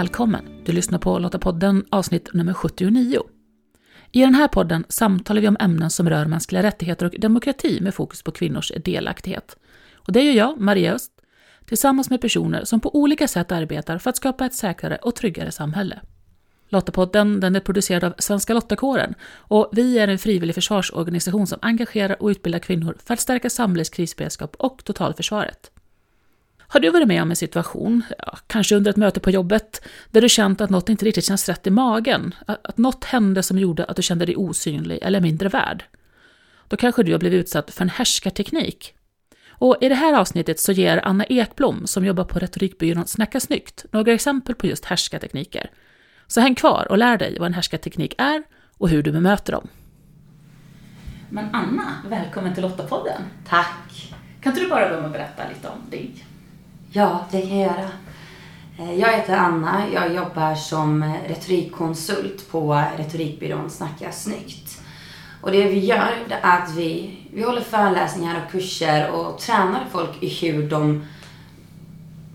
Välkommen! Du lyssnar på Lottapodden avsnitt nummer 79. I den här podden samtalar vi om ämnen som rör mänskliga rättigheter och demokrati med fokus på kvinnors delaktighet. Och det gör jag, Maria Öst, tillsammans med personer som på olika sätt arbetar för att skapa ett säkrare och tryggare samhälle. Lottapodden den är producerad av Svenska Lottakåren och vi är en frivillig försvarsorganisation som engagerar och utbildar kvinnor för att stärka samhällets krisberedskap och totalförsvaret. Har du varit med om en situation, ja, kanske under ett möte på jobbet, där du känt att något inte riktigt känns rätt i magen? Att, att något hände som gjorde att du kände dig osynlig eller mindre värd? Då kanske du har blivit utsatt för en härskarteknik. Och i det här avsnittet så ger Anna Ekblom, som jobbar på retorikbyrån Snacka snyggt, några exempel på just härskartekniker. Så häng kvar och lär dig vad en härskarteknik är och hur du bemöter dem. Men Anna, välkommen till Lottapodden. Tack. Kan inte du bara börja med att berätta lite om dig? Ja, det kan jag göra. Eh, Jag heter Anna. Jag jobbar som retorikkonsult på retorikbyrån Snacka snyggt. Och det vi gör det är att vi, vi håller föreläsningar och kurser och tränar folk i hur de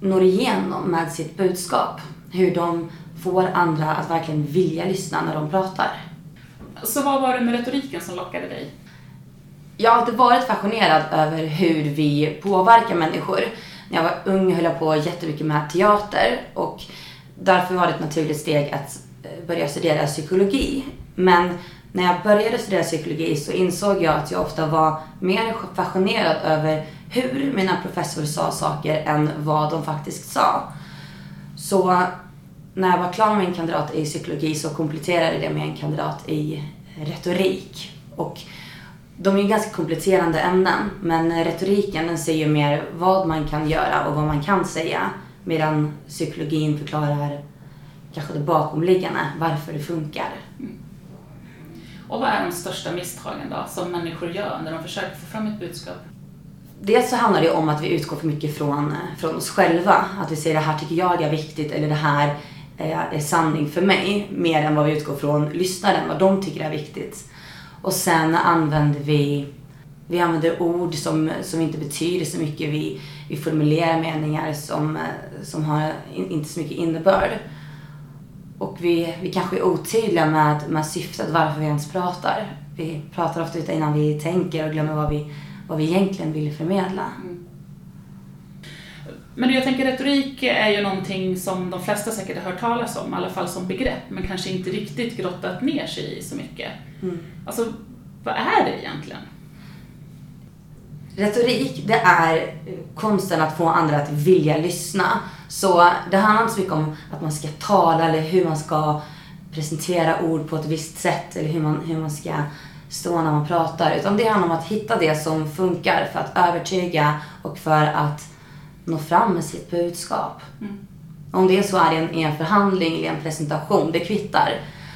når igenom med sitt budskap. Hur de får andra att verkligen vilja lyssna när de pratar. Så vad var det med retoriken som lockade dig? Jag har alltid varit fascinerad över hur vi påverkar människor. När jag var ung höll jag på jättemycket med teater och därför var det ett naturligt steg att eh, börja studera psykologi. Men när jag började studera psykologi så insåg jag att jag ofta var mer fascinerad över hur mina professorer sa saker än vad de faktiskt sa. Så när jag var klar med min kandidat i psykologi så kompletterade det med en kandidat i retorik. Och de är ju ganska kompletterande ämnen, men retoriken den säger mer vad man kan göra och vad man kan säga. Medan psykologin förklarar kanske det bakomliggande, varför det funkar. Och vad är de största misstagen då, som människor gör när de försöker få fram ett budskap? Dels så handlar det om att vi utgår för mycket från, från oss själva. Att vi säger det här tycker jag är viktigt eller det här är, är sanning för mig. Mer än vad vi utgår från lyssnaren, vad de tycker är viktigt. Och sen använder vi, vi använder ord som, som inte betyder så mycket. Vi, vi formulerar meningar som, som har in, inte så mycket innebörd. Och vi, vi kanske är otydliga med, med syftet varför vi ens pratar. Vi pratar ofta utan innan vi tänker och glömmer vad vi, vad vi egentligen vill förmedla. Mm. Men jag tänker retorik är ju någonting som de flesta säkert har hört talas om, i alla fall som begrepp, men kanske inte riktigt grottat ner sig i så mycket. Mm. Alltså, vad är det egentligen? Retorik, det är konsten att få andra att vilja lyssna. Så det handlar inte så mycket om att man ska tala eller hur man ska presentera ord på ett visst sätt eller hur man, hur man ska stå när man pratar. Utan det handlar om att hitta det som funkar för att övertyga och för att nå fram med sitt budskap. Mm. Om det så är i en, i en förhandling eller en presentation, det kvittar.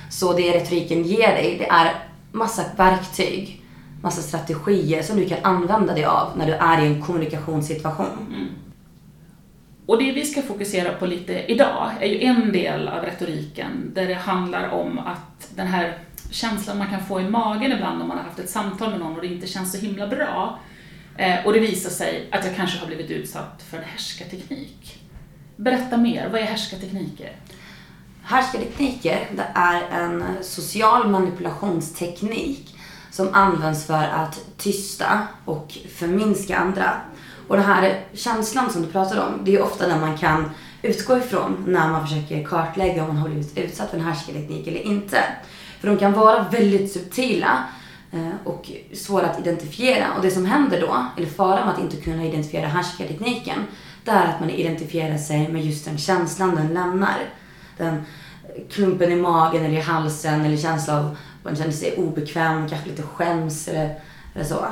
Så det retoriken ger dig, det är massa verktyg, massa strategier som du kan använda dig av när du är i en kommunikationssituation. Mm. Och det vi ska fokusera på lite idag är ju en del av retoriken där det handlar om att den här känslan man kan få i magen ibland om man har haft ett samtal med någon och det inte känns så himla bra. Eh, och det visar sig att jag kanske har blivit utsatt för en härskarteknik. Berätta mer, vad är härskartekniker? Härskartekniker, det är en social manipulationsteknik som används för att tysta och förminska andra. Och den här känslan som du pratar om, det är ofta den man kan utgå ifrån när man försöker kartlägga om man har blivit utsatt för en härskarteknik eller inte. För de kan vara väldigt subtila och svåra att identifiera. Och det som händer då, eller faran med att inte kunna identifiera härskartekniken, det är att man identifierar sig med just den känslan den lämnar. Den klumpen i magen eller i halsen eller känslan av att man känner sig obekväm, kanske lite skäms eller, eller så.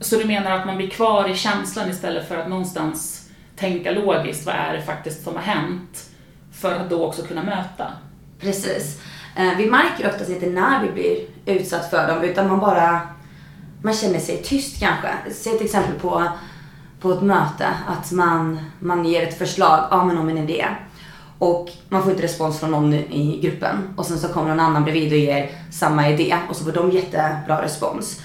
Så du menar att man blir kvar i känslan istället för att någonstans tänka logiskt, vad är det faktiskt som har hänt? För att då också kunna möta. Precis. Eh, Vi märker oftast inte när vi blir utsatt för dem utan man bara man känner sig tyst kanske. Se till exempel på, på ett möte att man, man ger ett förslag ja, men om en idé och man får inte respons från någon i gruppen och sen så kommer någon annan bredvid och ger samma idé och så får de jättebra respons.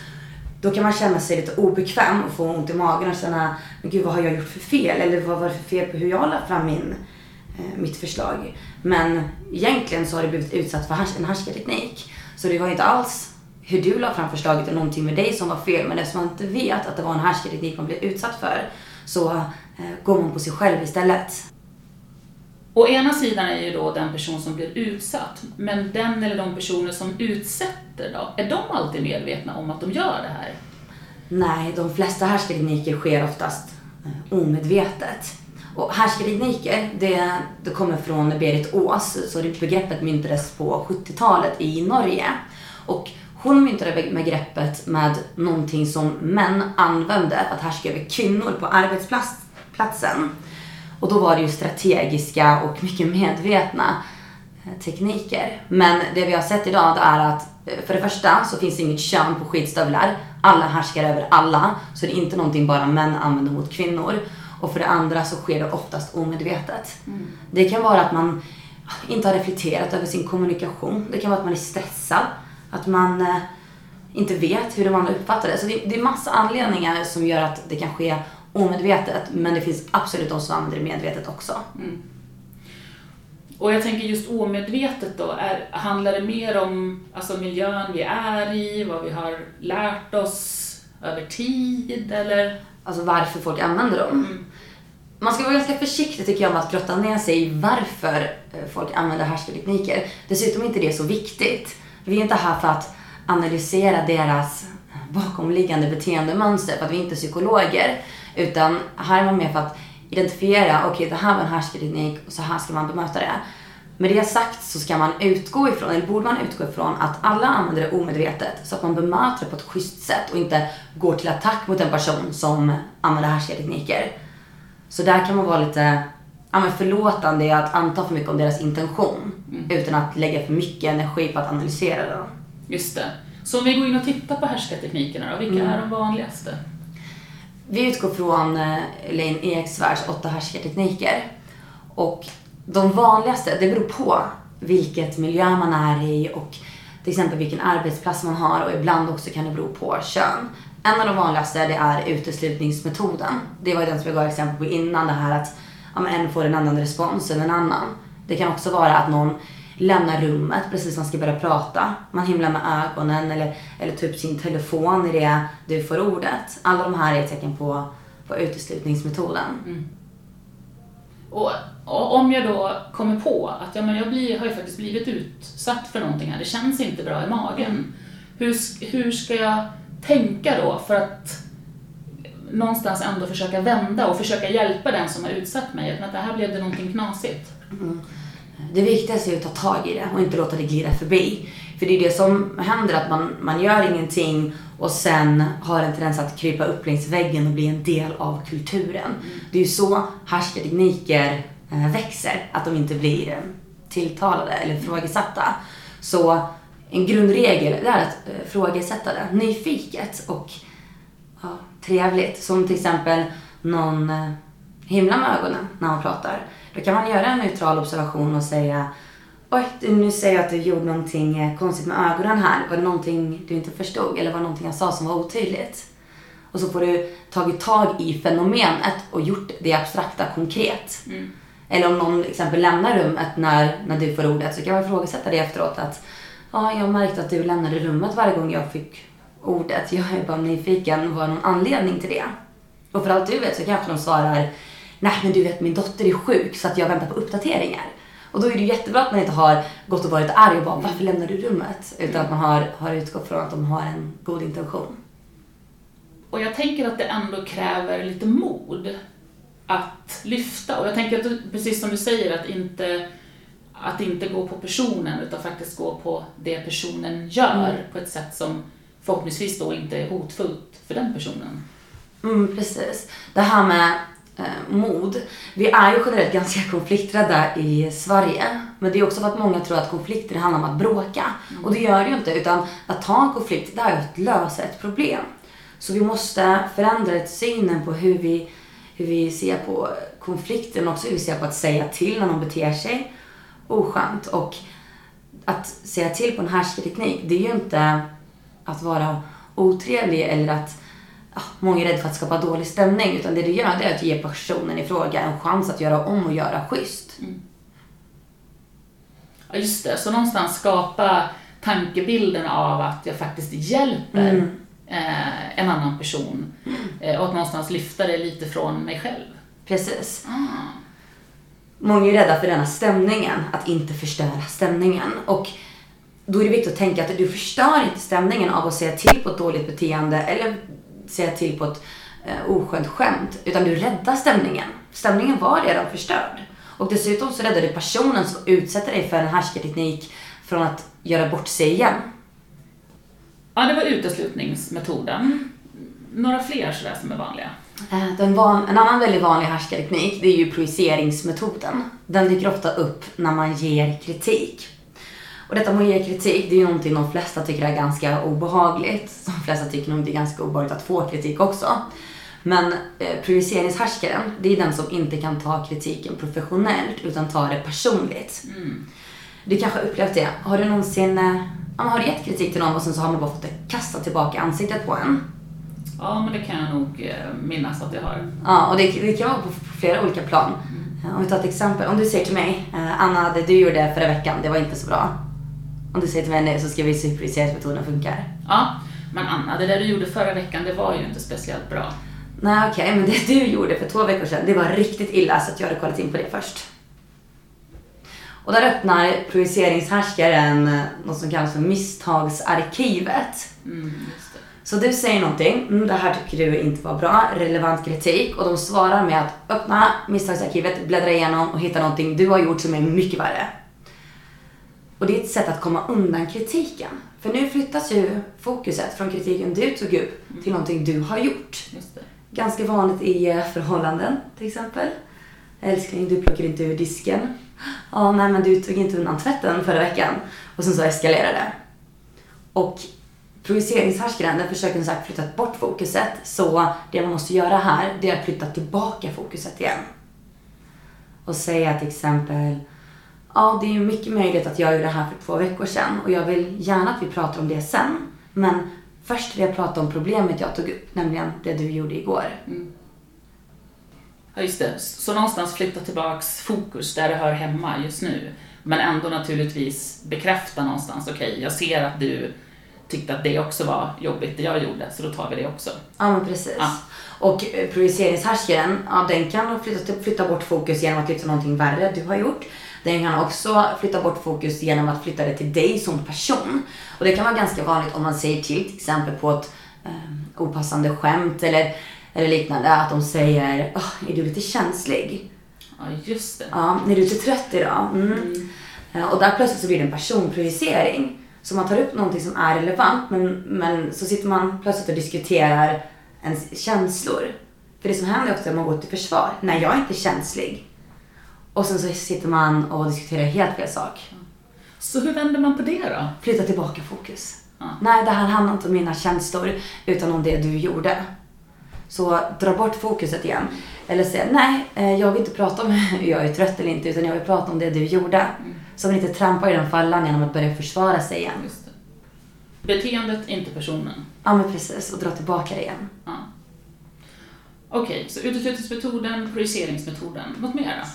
Då kan man känna sig lite obekväm och få ont i magen och känna men gud vad har jag gjort för fel eller vad var det för fel på hur jag la fram min, eh, mitt förslag. Men egentligen så har det blivit utsatt för en härskarteknik. Så det var inte alls hur du la fram förslaget eller någonting med dig som var fel. Men eftersom man inte vet att det var en härskarteknik man blev utsatt för så eh, går man på sig själv istället. Å ena sidan är ju då den person som blir utsatt, men den eller de personer som utsätter då, är de alltid medvetna om att de gör det här? Nej, de flesta härskartekniker sker oftast eh, omedvetet. Och härskartekniker, det, det kommer från Berit Ås, så det begreppet myntades på 70-talet i Norge. Och hon myntade begreppet med någonting som män använde för att härska över kvinnor på arbetsplatsen. Och då var det ju strategiska och mycket medvetna eh, tekniker. Men det vi har sett idag det är att eh, för det första så finns det inget kön på skidstövlar. Alla härskar över alla. Så det är inte någonting bara män använder mot kvinnor. Och för det andra så sker det oftast omedvetet. Mm. Det kan vara att man inte har reflekterat över sin kommunikation. Det kan vara att man är stressad. Att man eh, inte vet hur de andra uppfattar det. Så det, det är massa anledningar som gör att det kan ske omedvetet. Men det finns absolut de som använder det medvetet också. Mm. Och jag tänker just omedvetet då, är, handlar det mer om alltså miljön vi är i, vad vi har lärt oss över tid eller? Alltså varför folk använder dem. Mm. Man ska vara ganska försiktig tycker jag med att grotta ner sig i varför eh, folk använder härskartekniker. Dessutom är inte det så viktigt. Vi är inte här för att analysera deras bakomliggande beteendemönster för att vi är inte psykologer. Utan här är man med för att identifiera, okej okay, det här var en härskarteknik och så här ska man bemöta det. Med det sagt så ska man utgå ifrån, eller borde man utgå ifrån, att alla använder det omedvetet så att man bemöter det på ett schysst sätt och inte går till attack mot en person som använder härskartekniker. Så där kan man vara lite ja, men förlåtande i att anta för mycket om deras intention mm. utan att lägga för mycket energi på att analysera den. Just det. Så om vi går in och tittar på härskarteknikerna då, vilka mm. är de vanligaste? Vi utgår från eh, Elaine Eksvärds åtta härskartekniker. Och de vanligaste, det beror på vilket miljö man är i och till exempel vilken arbetsplats man har och ibland också kan det bero på kön. En av de vanligaste det är uteslutningsmetoden. Det var den som jag gav exempel på innan det här att ja, en får en annan respons än en annan. Det kan också vara att någon lämnar rummet precis när man ska börja prata. Man himlar med ögonen eller, eller tar upp sin telefon i det du får ordet. Alla de här är tecken på, på uteslutningsmetoden. Mm. Och, och, om jag då kommer på att ja, men jag blir, har ju faktiskt blivit utsatt för någonting här, det känns inte bra i magen. Hur, hur ska jag tänka då för att någonstans ändå försöka vända och försöka hjälpa den som har utsatt mig? Att det här blev det någonting knasigt. Mm. Det viktigaste är att ta tag i det och inte låta det glida förbi. För det är det som händer, att man, man gör ingenting och sen har en tendens att krypa upp längs väggen och bli en del av kulturen. Mm. Det är ju så härskartekniker eh, växer, att de inte blir eh, tilltalade eller ifrågasatta. Så en grundregel är att eh, frågasätta det nyfiket och ja, trevligt. Som till exempel någon eh, himlar med ögonen när man pratar. Då kan man göra en neutral observation och säga Oj, nu säger jag att du gjorde någonting eh, konstigt med ögonen här. Var det någonting du inte förstod eller var det någonting jag sa som var otydligt? Och så får du tagit tag i fenomenet och gjort det abstrakta konkret. Mm. Eller om någon exempel lämnar rummet när, när du får ordet så kan man ifrågasätta det efteråt att ja, jag märkte att du lämnade rummet varje gång jag fick ordet. Jag är bara nyfiken, var det någon anledning till det? Och för allt du vet så kanske de svarar nej men du vet min dotter är sjuk så att jag väntar på uppdateringar. Och då är det jättebra att man inte har gått och varit arg och bara varför lämnar du rummet? Utan att man har, har utgått från att de har en god intention. Och jag tänker att det ändå kräver lite mod att lyfta. Och jag tänker att precis som du säger att inte, att inte gå på personen utan faktiskt gå på det personen gör mm. på ett sätt som förhoppningsvis då inte är hotfullt för den personen. Mm, precis. Det här med eh, mod. Vi är ju generellt ganska konflikträdda i Sverige. Men det är också för att många tror att konflikter handlar om att bråka. Mm. Och det gör det ju inte. Utan att ta en konflikt, det är ju att lösa ett problem. Så vi måste förändra synen på hur vi, hur vi ser på konflikten och också hur vi ser på att säga till när någon beter sig oskönt. Och att säga till på en härskarteknik, det är ju inte att vara otrevlig eller att ja, många är rädda för att skapa dålig stämning. Utan det du gör det är att ge personen i fråga en chans att göra om och göra schysst. Ja, just det. Så någonstans skapa tankebilden av att jag faktiskt hjälper Mm. eh, en annan person. Eh, och att någonstans lyfta det lite från mig själv. Precis. Ah. Många är rädda för denna stämningen, att inte förstöra stämningen. Och då är det viktigt att tänka att du förstör inte stämningen av att säga till på ett dåligt beteende eller säga till på ett eh, oskönt skämt. Utan du räddar stämningen. Stämningen var redan förstörd. Och dessutom så räddar du personen som utsätter dig för en härskarteknik från att göra bort sig igen. Ja, det var uteslutningsmetoden. Några fler sådär som är vanliga. Eh, Den van, en annan väldigt vanlig härskarteknik det är ju projiceringsmetoden. Den dyker ofta upp när man ger kritik. Och detta med att ge kritik, det är ju någonting de flesta tycker är ganska obehagligt. De flesta tycker nog det är ganska obehagligt att få kritik också. Men eh, projiceringshärskaren, det är den som inte kan ta kritiken professionellt utan tar det personligt. Du kanske har upplevt det. Har du någonsin eh, har du gett kritik till någon och sen så har man bara fått det kastat tillbaka ansiktet på en? Ja, men det kan jag nog eh, minnas att jag har. Ja, och det, det kan vara på flera olika plan. Eh, Om vi tar ett exempel. Om du säger till mig, eh, Anna, det du gjorde förra veckan, det var inte så bra. Om du säger till mig nu så ska vi se hur projiceringsmetoden funkar. Ja, men Anna, det där du gjorde förra veckan, det var ju inte speciellt bra. Nej, okej, men det du gjorde för två veckor sedan, det var riktigt illa så att jag hade kollat in på det först. Och där öppnar projiceringshärskaren något som kallas för misstagsarkivet. Mm. Så du säger någonting, mm, det här tycker du inte var bra, relevant kritik och de svarar med att öppna misstagsarkivet, bläddra igenom och hitta någonting du har gjort som är mycket värre. Och det är ett sätt att komma undan kritiken. För nu flyttas ju fokuset från kritiken du tog upp till någonting du har gjort. Ganska vanligt i eh, förhållanden till exempel. Älskling, du plockar inte ur disken. Ja, nej men du tog inte undan tvätten förra veckan. Och sen så eskalerar det. Och projiceringshärskaren den försöker som sagt flytta bort fokuset. Så det man måste göra här, det är att flytta tillbaka fokuset igen. Och säga till exempel, ja det är ju mycket möjligt att jag gjorde det här för två veckor sedan och jag vill gärna att vi pratar om det sen. Men först vill jag prata om problemet jag tog upp, nämligen det du gjorde igår. Mm. Ja, just det. Så någonstans flytta tillbaks fokus där det hör hemma just nu. Men ändå naturligtvis bekräfta någonstans, okej, jag ser att du tyckte att det också var jobbigt det jag gjorde, så då tar vi det också. Ja men precis. Ja. Och eh, projiceringshärskaren, ja den kan flytta, flytta bort fokus genom att lyfta någonting värre du har gjort. Den kan också flytta bort fokus genom att flytta det till dig som person. Och det kan vara ganska vanligt om man säger till till exempel på ett eh, opassande skämt eller, eller liknande att de säger "Åh, är du lite känslig? Ja, just det. Ja, är du lite trött idag? Mm. Eh, Och där plötsligt så blir det en personprojicering. Så man tar upp någonting som är relevant men, men så sitter man plötsligt och diskuterar ens känslor. För det som händer ofta är att man går till försvar. Nej, jag är inte känslig. Och sen så sitter man och diskuterar helt fel sak. Så hur vänder man på det då? Flytta tillbaka fokus. Ja. Nej, det här handlar inte om mina känslor utan om det du gjorde. Så dra bort fokuset igen. Eller säga, nej, eh, jag vill inte prata om hur jag är trött eller inte utan jag vill prata om det du gjorde. Så man inte trampar i den fallan genom att börja försvara sig igen. Beteendet, inte personen. Ja, men precis. Och dra tillbaka det igen. Ja. Okej, så uteslutningsmetoden, projiceringsmetoden. Något mer då?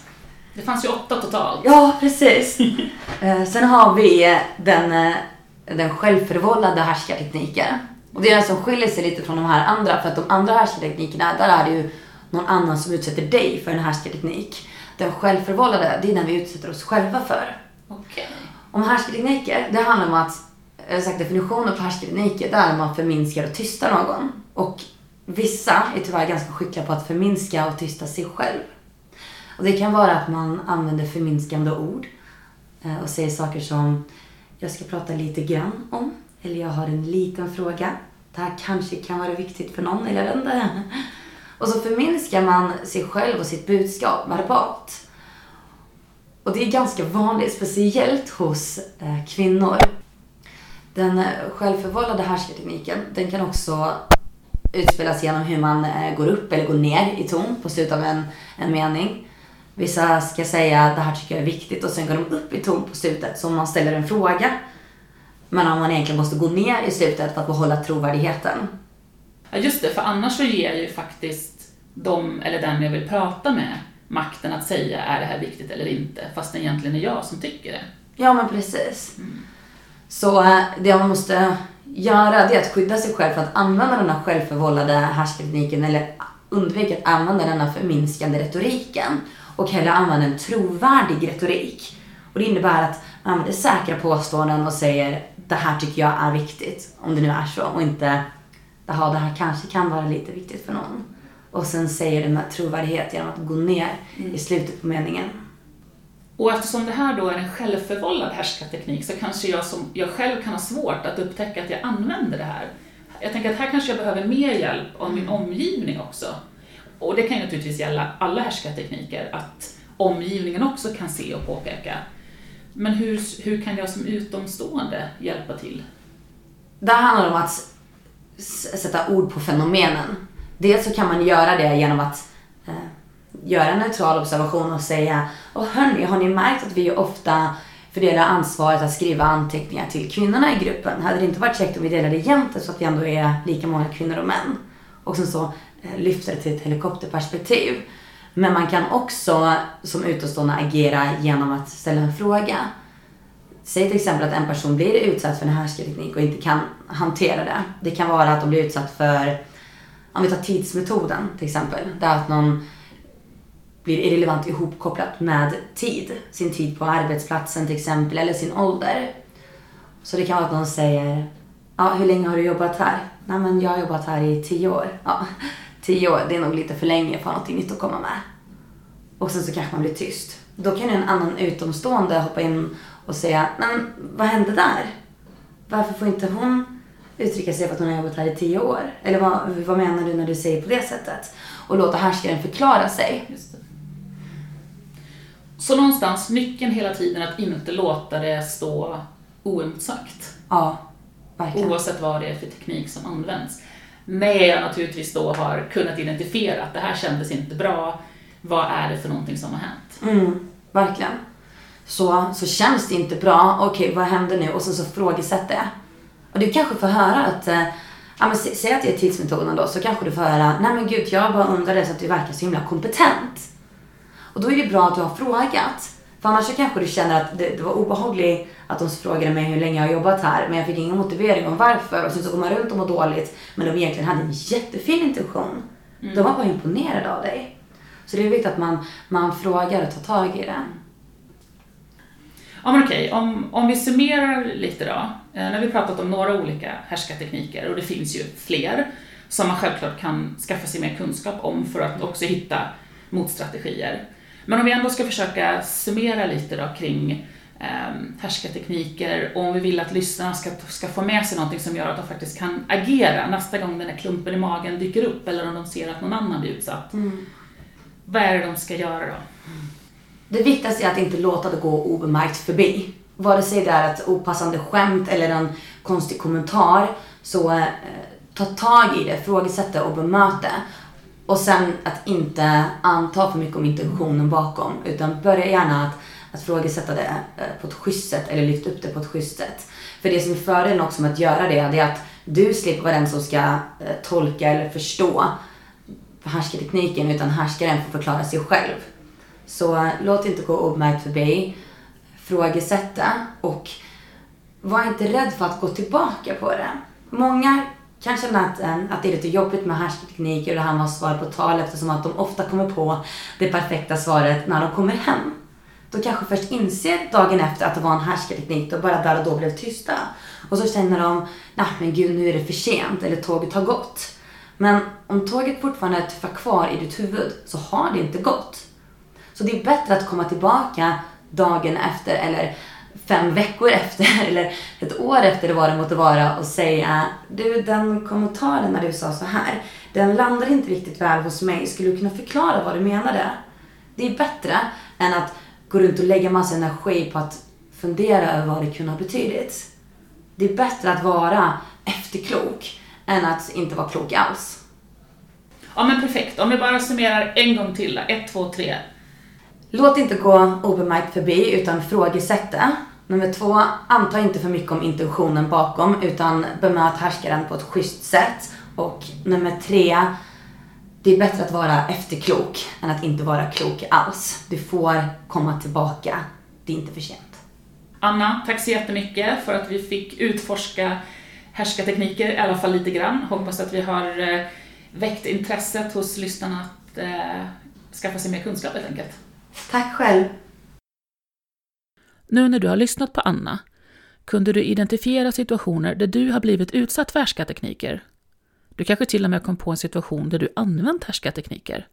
Det fanns ju åtta totalt. Ja, precis. Eh, Sen har vi eh, den, den självförvållade härskartekniken. Och det är den som skiljer sig lite från de här andra. För att de andra härskarteknikerna, där är det ju någon annan som utsätter dig för en härskarteknik. Den självförvållade, det är den vi utsätter oss själva för. Okej. Om härskartekniker, det handlar om att, jag har sagt definitionen på härskartekniker, det är när man förminskar och tystar någon. Och vissa är tyvärr ganska skickliga på att förminska och tysta sig själv. Och det kan vara att man använder förminskande ord eh, och säger saker som jag ska prata lite grann om, eller jag har en liten fråga. Det här kanske kan vara viktigt för någon, eller jag vet inte. Och så förminskar man sig själv och sitt budskap verbalt. Och det är ganska vanligt, speciellt hos eh, kvinnor. Den eh, självförvållade härskartekniken, den kan också utspelas genom hur man eh, går upp eller går ner i ton på slutet av en, en mening. Vissa ska säga det här tycker jag är viktigt och sen går de upp i ton på slutet som man ställer en fråga. Men om man egentligen måste gå ner i slutet för att behålla trovärdigheten. Ja, just det, för annars så ger ju faktiskt dem, eller den jag vill prata med, makten att säga är det här viktigt eller inte, fast det egentligen är jag som tycker det. Ja, men precis. Så eh, det man måste göra det är att skydda sig själv från att använda den här självförvållade härskartekniken eller undvika att använda den här förminskande retoriken och hellre använda en trovärdig retorik. Och det innebär att man använder säkra påståenden och säger det här tycker jag är viktigt, om det nu är så, och inte jaha, det här kanske kan vara lite viktigt för någon. Och sen säger det med trovärdighet genom att gå ner i slutet på meningen. Och eftersom det här då är en självförvållad härskarteknik så kanske jag, som, jag själv kan ha svårt att upptäcka att jag använder det här. Jag tänker att här kanske jag behöver mer hjälp av min omgivning också. Och det kan ju naturligtvis gälla alla härskartekniker, att omgivningen också kan se och påpeka. Men hur, hur kan jag som utomstående hjälpa till? Det här handlar om att sätta ord på fenomenen. Dels så kan man göra det genom att eh, göra en neutral observation och säga Och hörni, har ni märkt att vi ofta fördelar ansvaret att skriva anteckningar till kvinnorna i gruppen? Hade det inte varit käckt om vi delade jämnt så att vi ändå är lika många kvinnor och män? Och sen så eh, lyfter det till ett helikopterperspektiv. Men man kan också som utomstående agera genom att ställa en fråga. Säg till exempel att en person blir utsatt för en härskarteknik och inte kan hantera det. Det kan vara att de blir utsatt för, om vi tar tidsmetoden till exempel, där att någon blir irrelevant ihopkopplat med tid. Sin tid på arbetsplatsen till exempel, eller sin ålder. Så det kan vara att någon säger, ja hur länge har du jobbat här? Nej men jag har jobbat här i tio år. Ja, tio år, det är nog lite för länge för någonting nytt att komma med. Och sen så kanske man blir tyst. Då kan ju en annan utomstående hoppa in och säga, men vad hände där? Varför får inte hon uttrycka sig för att hon har jobbat här i tio år? Eller vad, vad menar du när du säger på det sättet? Och låta härskaren förklara sig. Så någonstans, nyckeln hela tiden att inte låta det stå oemotsagt. Ja, verkligen. Oavsett vad det är för teknik som används. När jag naturligtvis då har kunnat identifiera att det här kändes inte bra, vad är det för någonting som har hänt? Mm, verkligen. Så, så känns det inte bra, okej vad händer nu? Och sen så frågesätter jag. Och du kanske får höra att, eh, ja men sä- säg att det är tidsmetoden då, så kanske du får höra, nej men gud jag bara undrade så att du verkar så himla kompetent. Och då är det bra att du har frågat. För annars så kanske du känner att det, det var obehagligt att de frågade mig hur länge jag har jobbat här, men jag fick ingen motivering om varför. Och sen så går man runt och mår dåligt, men de egentligen hade en jättefin intention. De var bara imponerade av dig. Så det är viktigt att man, man frågar och tar tag i det. Ja men okej, om, om vi summerar lite då. Eh, när vi pratat om några olika härskartekniker, och det finns ju fler, som man självklart kan skaffa sig mer kunskap om för att också hitta motstrategier. Men om vi ändå ska försöka summera lite då kring eh, härskartekniker och om vi vill att lyssnarna ska, ska få med sig någonting som gör att de faktiskt kan agera nästa gång den där klumpen i magen dyker upp eller om de ser att någon annan blir utsatt. Vad är det de ska göra då? Det viktigaste är att inte låta det gå obemärkt förbi. Vare sig det är ett opassande skämt eller en konstig kommentar, så eh, ta tag i det, frågesätt det och bemöt det. Och sen att inte anta för mycket om intentionen bakom, utan börja gärna att, att frågesätta det eh, på ett schysst sätt eller lyft upp det på ett schysst sätt. För det som är fördelen också med att göra det, det är att du slipper vara den som ska eh, tolka eller förstå härskartekniken, utan härskaren får förklara sig själv. Så eh, låt inte gå obemärkt förbi. Frågesätta och var inte rädd för att gå tillbaka på det. Många kan känna att, att det är lite jobbigt med härskartekniker och det här med att svara på tal eftersom att de ofta kommer på det perfekta svaret när de kommer hem. De kanske först inser dagen efter att det var en härskarteknik och bara där och då blev tysta. Och så känner de, nej men gud nu är det för sent eller tåget har gått. Men om tåget fortfarande tuffar kvar i ditt huvud så har det inte gått. Så det är bättre att komma tillbaka dagen efter eller fem veckor efter eller ett år efter det var det måtte vara och säga du den kommentaren när du sa så här den landade inte riktigt väl hos mig. Skulle du kunna förklara vad du menade? Det är bättre än att gå runt och lägga massa energi på att fundera över vad det kunde ha betydit. Det är bättre att vara efterklok än att inte vara klok alls. Ja men perfekt, om vi bara summerar en gång till då. Ett, två, tre. Låt inte gå obemärkt förbi utan frågesätt det. Nummer två, anta inte för mycket om intentionen bakom utan bemöt härskaren på ett schysst sätt. Och nummer tre, det är bättre att vara efterklok än att inte vara klok alls. Du får komma tillbaka. Det är inte för sent. Anna, tack så jättemycket för att vi fick utforska härskartekniker, i alla fall lite grann. Hoppas att vi har eh, väckt intresset hos lyssnarna att eh, skaffa sig mer kunskap helt enkelt. Tack själv. Nu när du har lyssnat på Anna, kunde du identifiera situationer där du har blivit utsatt för härskartekniker? Du kanske till och med kom på en situation där du använt härskartekniker?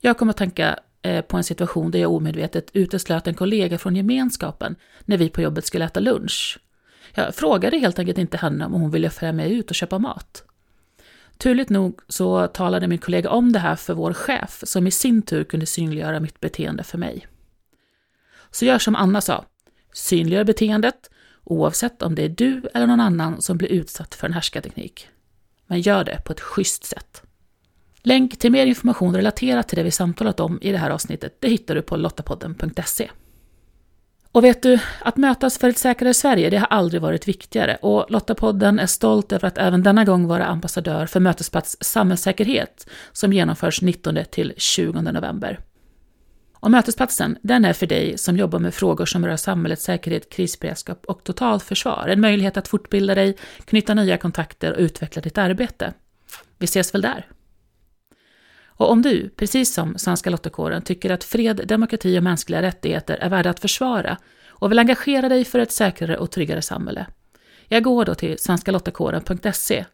Jag kommer att tänka eh, på en situation där jag omedvetet uteslöt en kollega från gemenskapen när vi på jobbet skulle äta lunch. Jag frågade helt enkelt inte henne om hon ville följa med ut och köpa mat. Turligt nog så talade min kollega om det här för vår chef, som i sin tur kunde synliggöra mitt beteende för mig. Så gör som Anna sa, synliggör beteendet, oavsett om det är du eller någon annan som blir utsatt för en härskarteknik. Men gör det på ett schysst sätt. Länk till mer information relaterat till det vi samtalat om i det här avsnittet, det hittar du på lottapodden.se. Och vet du, att mötas för ett säkrare Sverige, det har aldrig varit viktigare och Lottapodden är stolt över att även denna gång vara ambassadör för Mötesplats Samhällssäkerhet som genomförs 19 till 20 november. Och Mötesplatsen, den är för dig som jobbar med frågor som rör samhällets säkerhet, krisberedskap och totalförsvar. En möjlighet att fortbilda dig, knyta nya kontakter och utveckla ditt arbete. Vi ses väl där? Och om du, precis som Svenska Lottakåren, tycker att fred, demokrati och mänskliga rättigheter är värda att försvara och vill engagera dig för ett säkrare och tryggare samhälle, jag går då till svenskalottakåren.se.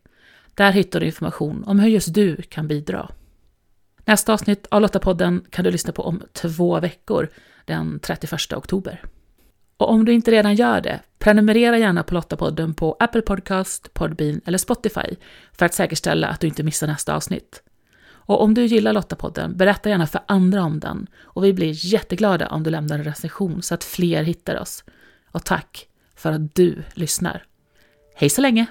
Där hittar du information om hur just du kan bidra. Nästa avsnitt av Lottapodden kan du lyssna på om två veckor, den 31 oktober. Och om du inte redan gör det, prenumerera gärna på Lottapodden på Apple Podcast, Podbean eller Spotify för att säkerställa att du inte missar nästa avsnitt. Och om du gillar Lottapodden, berätta gärna för andra om den och vi blir jätteglada om du lämnar en recension så att fler hittar oss. Och tack för att du lyssnar. Hej så länge!